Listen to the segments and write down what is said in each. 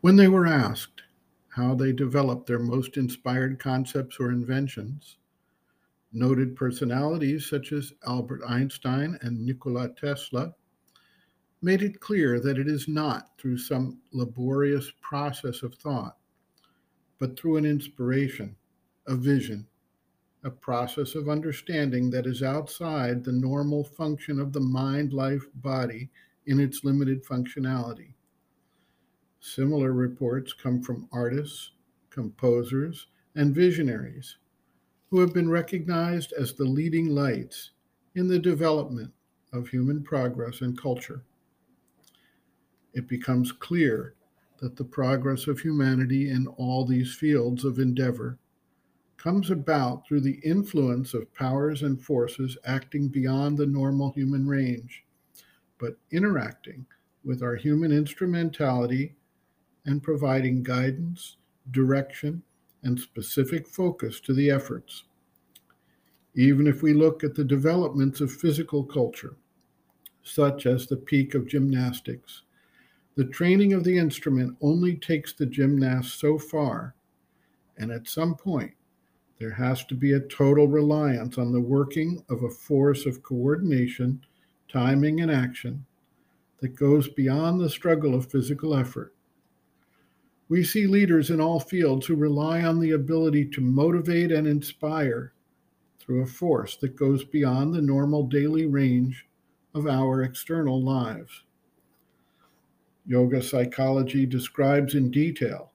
When they were asked how they developed their most inspired concepts or inventions, noted personalities such as Albert Einstein and Nikola Tesla made it clear that it is not through some laborious process of thought, but through an inspiration, a vision, a process of understanding that is outside the normal function of the mind life body in its limited functionality. Similar reports come from artists, composers, and visionaries who have been recognized as the leading lights in the development of human progress and culture. It becomes clear that the progress of humanity in all these fields of endeavor comes about through the influence of powers and forces acting beyond the normal human range, but interacting with our human instrumentality and providing guidance, direction, and specific focus to the efforts. Even if we look at the developments of physical culture, such as the peak of gymnastics, the training of the instrument only takes the gymnast so far, and at some point, there has to be a total reliance on the working of a force of coordination, timing, and action that goes beyond the struggle of physical effort. We see leaders in all fields who rely on the ability to motivate and inspire through a force that goes beyond the normal daily range of our external lives. Yoga psychology describes in detail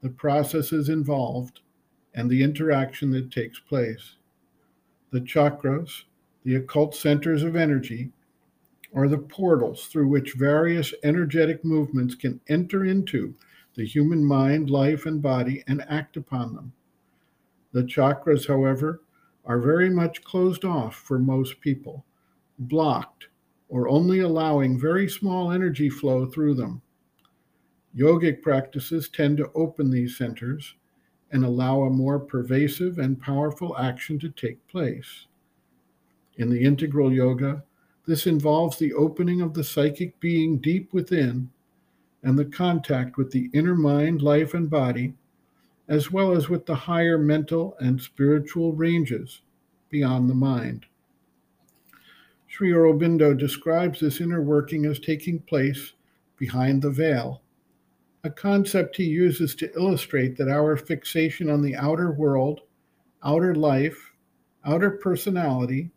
the processes involved and the interaction that takes place. The chakras, the occult centers of energy, are the portals through which various energetic movements can enter into the human mind, life, and body and act upon them. The chakras, however, are very much closed off for most people, blocked, or only allowing very small energy flow through them. Yogic practices tend to open these centers and allow a more pervasive and powerful action to take place. In the integral yoga, this involves the opening of the psychic being deep within and the contact with the inner mind, life, and body, as well as with the higher mental and spiritual ranges beyond the mind. Sri Aurobindo describes this inner working as taking place behind the veil a concept he uses to illustrate that our fixation on the outer world, outer life, outer personality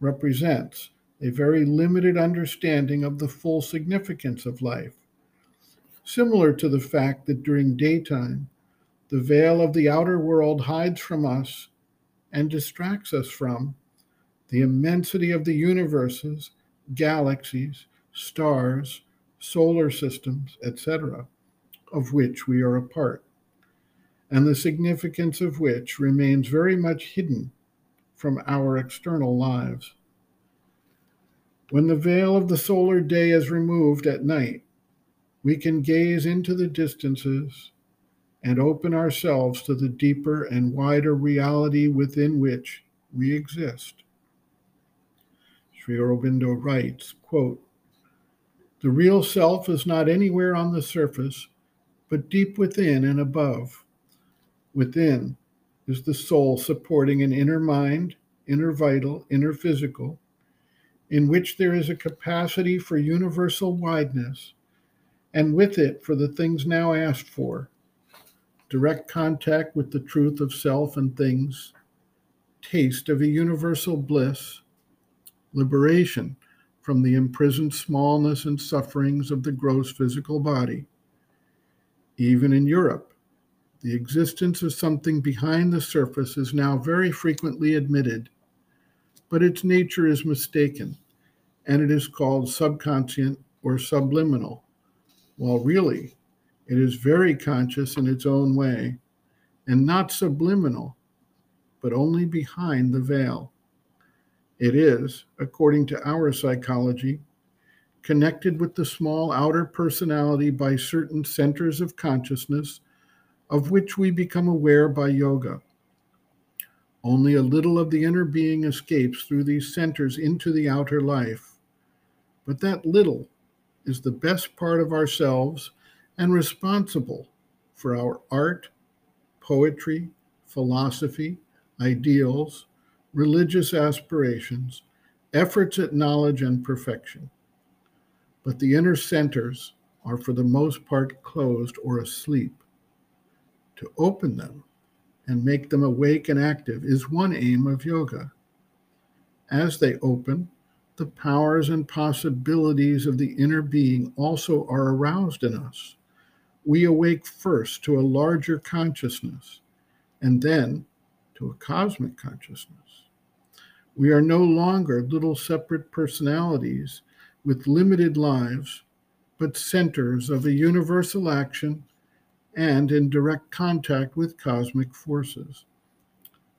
represents a very limited understanding of the full significance of life. Similar to the fact that during daytime, the veil of the outer world hides from us and distracts us from the immensity of the universes, galaxies, stars, solar systems, etc of which we are a part, and the significance of which remains very much hidden from our external lives. When the veil of the solar day is removed at night, we can gaze into the distances and open ourselves to the deeper and wider reality within which we exist. Sri Aurobindo writes, quote, The real self is not anywhere on the surface, but deep within and above. Within is the soul supporting an inner mind, inner vital, inner physical, in which there is a capacity for universal wideness, and with it for the things now asked for. Direct contact with the truth of self and things, taste of a universal bliss, liberation from the imprisoned smallness and sufferings of the gross physical body, even in Europe, the existence of something behind the surface is now very frequently admitted, but its nature is mistaken, and it is called subconscient or subliminal, while really it is very conscious in its own way, and not subliminal, but only behind the veil. It is, according to our psychology, connected with the small outer personality by certain centers of consciousness, of which we become aware by yoga. Only a little of the inner being escapes through these centers into the outer life. But that little is the best part of ourselves and responsible for our art, poetry, philosophy, ideals, religious aspirations, efforts at knowledge and perfection. But the inner centers are for the most part closed or asleep. To open them and make them awake and active is one aim of yoga. As they open, the powers and possibilities of the inner being also are aroused in us. We awake first to a larger consciousness and then to a cosmic consciousness. We are no longer little separate personalities with limited lives, but centers of a universal action and in direct contact with cosmic forces.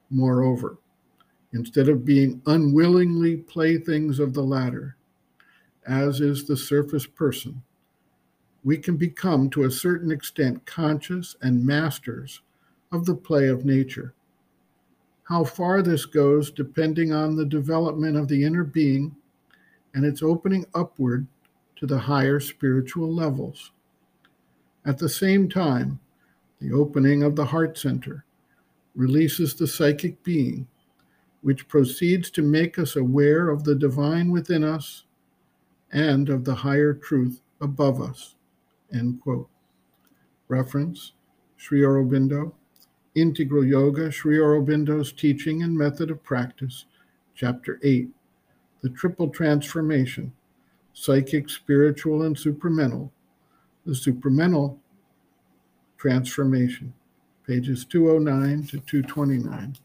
Moreover, instead of being unwillingly playthings of the latter, as is the surface person, we can become to a certain extent conscious and masters of the play of nature. How far this goes depending on the development of the inner being and its opening upward to the higher spiritual levels. At the same time, the opening of the heart center releases the psychic being, which proceeds to make us aware of the divine within us and of the higher truth above us. End quote. Reference Sri Aurobindo, Integral Yoga, Sri Aurobindo's Teaching and Method of Practice, Chapter 8, The Triple Transformation, Psychic, Spiritual, and Supramental. The Supramental Transformation, pages 209 to 229.